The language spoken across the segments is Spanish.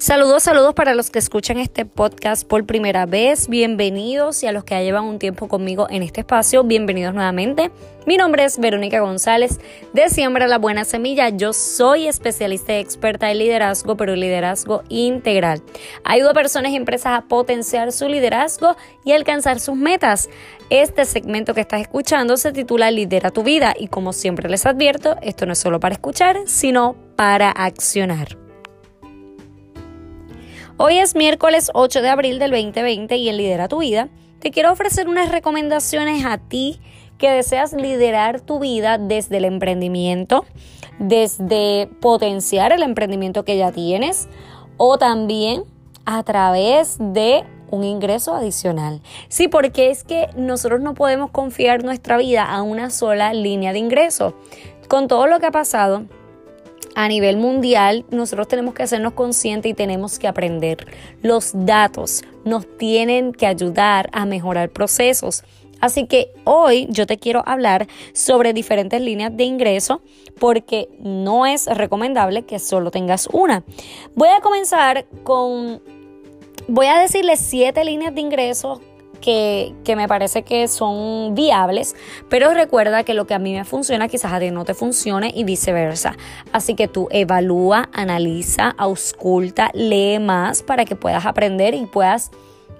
Saludos, saludos para los que escuchan este podcast por primera vez. Bienvenidos y a los que ya llevan un tiempo conmigo en este espacio, bienvenidos nuevamente. Mi nombre es Verónica González de Siembra la Buena Semilla. Yo soy especialista y experta en liderazgo, pero liderazgo integral. Ayudo a personas y empresas a potenciar su liderazgo y alcanzar sus metas. Este segmento que estás escuchando se titula Lidera tu vida y como siempre les advierto, esto no es solo para escuchar, sino para accionar. Hoy es miércoles 8 de abril del 2020 y en Lidera tu vida te quiero ofrecer unas recomendaciones a ti que deseas liderar tu vida desde el emprendimiento, desde potenciar el emprendimiento que ya tienes o también a través de un ingreso adicional. Sí, porque es que nosotros no podemos confiar nuestra vida a una sola línea de ingreso. Con todo lo que ha pasado, a nivel mundial, nosotros tenemos que hacernos conscientes y tenemos que aprender. Los datos nos tienen que ayudar a mejorar procesos. Así que hoy yo te quiero hablar sobre diferentes líneas de ingreso porque no es recomendable que solo tengas una. Voy a comenzar con, voy a decirles siete líneas de ingreso que, me parece que son viables, pero recuerda que lo que a mí me funciona quizás a ti no te funcione y viceversa. Así que tú evalúa, analiza, ausculta, lee más para que puedas aprender y puedas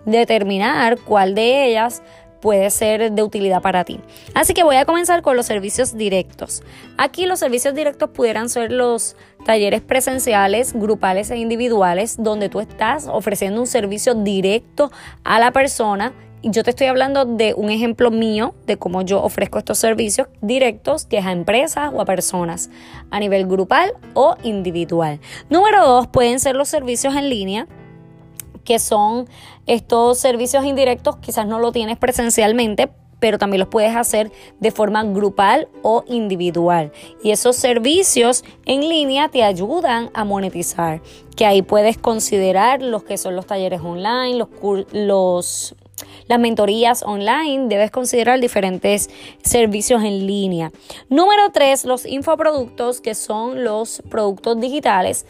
determinar cuál de ellas puede ser de utilidad para ti. Así que voy a comenzar con los servicios directos. Aquí los servicios directos pudieran ser los talleres presenciales, grupales e individuales, donde tú estás ofreciendo un servicio directo a la persona yo te estoy hablando de un ejemplo mío de cómo yo ofrezco estos servicios directos, que es a empresas o a personas, a nivel grupal o individual. Número dos, pueden ser los servicios en línea, que son estos servicios indirectos, quizás no lo tienes presencialmente, pero también los puedes hacer de forma grupal o individual. Y esos servicios en línea te ayudan a monetizar, que ahí puedes considerar los que son los talleres online, los, los las mentorías online, debes considerar diferentes servicios en línea. Número tres, los infoproductos, que son los productos digitales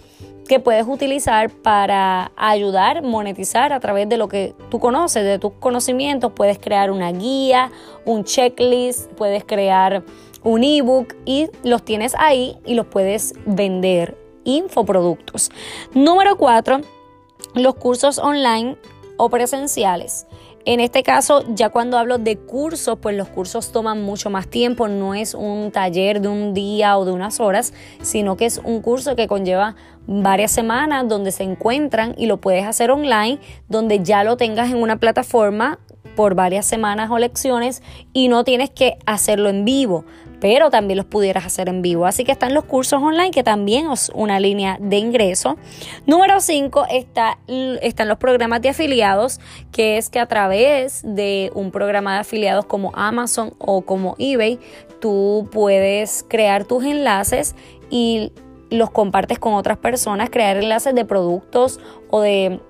que puedes utilizar para ayudar, monetizar a través de lo que tú conoces, de tus conocimientos. Puedes crear una guía, un checklist, puedes crear un ebook y los tienes ahí y los puedes vender. Infoproductos. Número cuatro, los cursos online o presenciales. En este caso, ya cuando hablo de cursos, pues los cursos toman mucho más tiempo, no es un taller de un día o de unas horas, sino que es un curso que conlleva varias semanas donde se encuentran y lo puedes hacer online, donde ya lo tengas en una plataforma por varias semanas o lecciones y no tienes que hacerlo en vivo pero también los pudieras hacer en vivo. Así que están los cursos online, que también es una línea de ingreso. Número 5 está, están los programas de afiliados, que es que a través de un programa de afiliados como Amazon o como eBay, tú puedes crear tus enlaces y los compartes con otras personas, crear enlaces de productos o de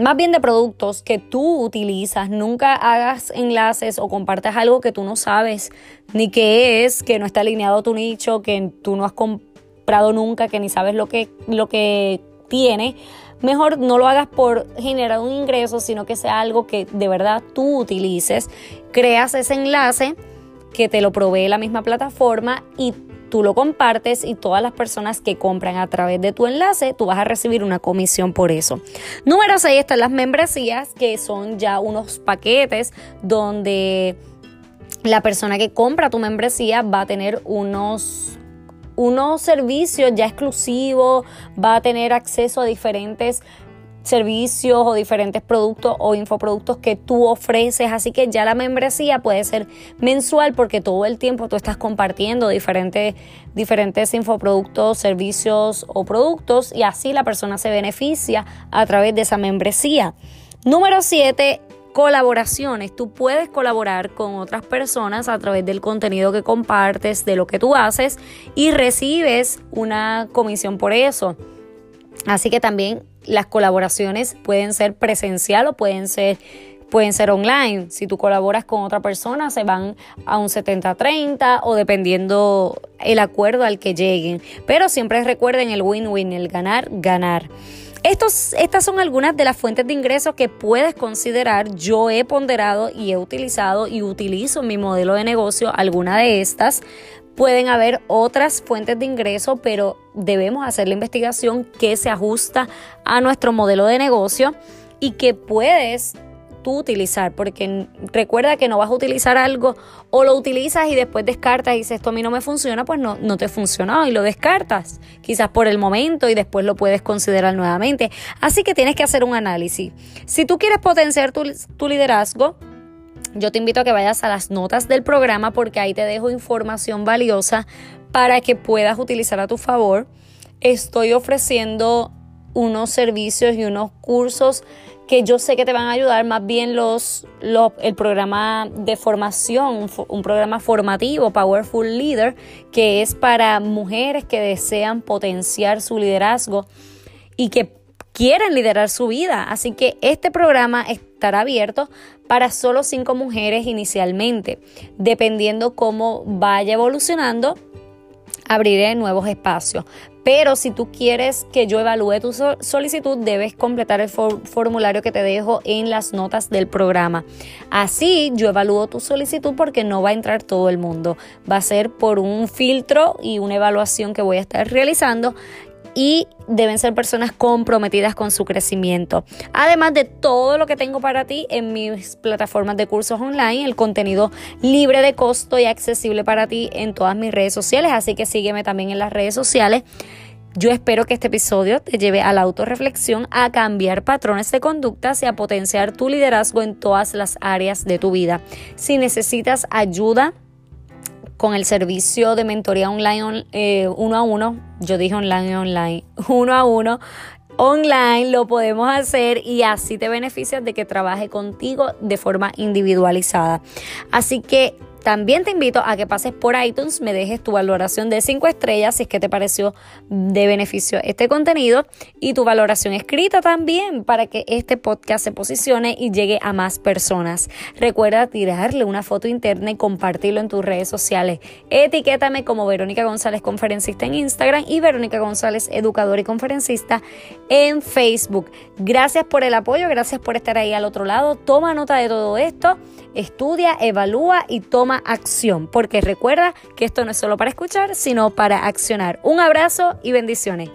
más bien de productos que tú utilizas. Nunca hagas enlaces o compartas algo que tú no sabes ni qué es, que no está alineado a tu nicho, que tú no has comprado nunca, que ni sabes lo que, lo que tiene. Mejor no lo hagas por generar un ingreso, sino que sea algo que de verdad tú utilices. Creas ese enlace que te lo provee la misma plataforma y tú lo compartes y todas las personas que compran a través de tu enlace, tú vas a recibir una comisión por eso. Número 6 están las membresías, que son ya unos paquetes donde la persona que compra tu membresía va a tener unos unos servicios ya exclusivos, va a tener acceso a diferentes servicios o diferentes productos o infoproductos que tú ofreces. Así que ya la membresía puede ser mensual porque todo el tiempo tú estás compartiendo diferentes, diferentes infoproductos, servicios o productos y así la persona se beneficia a través de esa membresía. Número 7, colaboraciones. Tú puedes colaborar con otras personas a través del contenido que compartes, de lo que tú haces y recibes una comisión por eso. Así que también las colaboraciones pueden ser presencial o pueden ser pueden ser online. Si tú colaboras con otra persona, se van a un 70-30 o dependiendo el acuerdo al que lleguen. Pero siempre recuerden el win-win, el ganar, ganar. Estos, estas son algunas de las fuentes de ingresos que puedes considerar. Yo he ponderado y he utilizado y utilizo en mi modelo de negocio alguna de estas. Pueden haber otras fuentes de ingreso, pero debemos hacer la investigación que se ajusta a nuestro modelo de negocio y que puedes utilizar, porque recuerda que no vas a utilizar algo o lo utilizas y después descartas y dices esto a mí no me funciona, pues no, no te funcionó y lo descartas, quizás por el momento y después lo puedes considerar nuevamente. Así que tienes que hacer un análisis. Si tú quieres potenciar tu liderazgo, yo te invito a que vayas a las notas del programa porque ahí te dejo información valiosa para que puedas utilizar a tu favor. Estoy ofreciendo unos servicios y unos cursos que yo sé que te van a ayudar más bien los, el programa de formación, un programa formativo, Powerful Leader, que es para mujeres que desean potenciar su liderazgo y que quieren liderar su vida. Así que este programa estará abierto para solo cinco mujeres inicialmente. Dependiendo cómo vaya evolucionando, abriré nuevos espacios. Pero si tú quieres que yo evalúe tu solicitud, debes completar el formulario que te dejo en las notas del programa. Así yo evalúo tu solicitud porque no va a entrar todo el mundo. Va a ser por un filtro y una evaluación que voy a estar realizando y deben ser personas comprometidas con su crecimiento. Además de todo lo que tengo para ti en mis plataformas de cursos online, el contenido libre de costo y accesible para ti en todas mis redes sociales, así que sígueme también en las redes sociales. Yo espero que este episodio te lleve a la autorreflexión, a cambiar patrones de conductas y a potenciar tu liderazgo en todas las áreas de tu vida. Si necesitas ayuda, con el servicio de mentoría online eh, uno a uno, yo dije online online, uno a uno, online lo podemos hacer y así te beneficias de que trabaje contigo de forma individualizada. Así que también te invito a que pases por iTunes, me dejes tu valoración de 5 estrellas si es que te pareció de beneficio este contenido y tu valoración escrita también para que este podcast se posicione y llegue a más personas. Recuerda tirarle una foto interna y compartirlo en tus redes sociales. Etiquétame como Verónica González Conferencista en Instagram y Verónica González Educador y Conferencista en Facebook. Gracias por el apoyo, gracias por estar ahí al otro lado. Toma nota de todo esto, estudia, evalúa y toma acción, porque recuerda que esto no es solo para escuchar, sino para accionar. Un abrazo y bendiciones.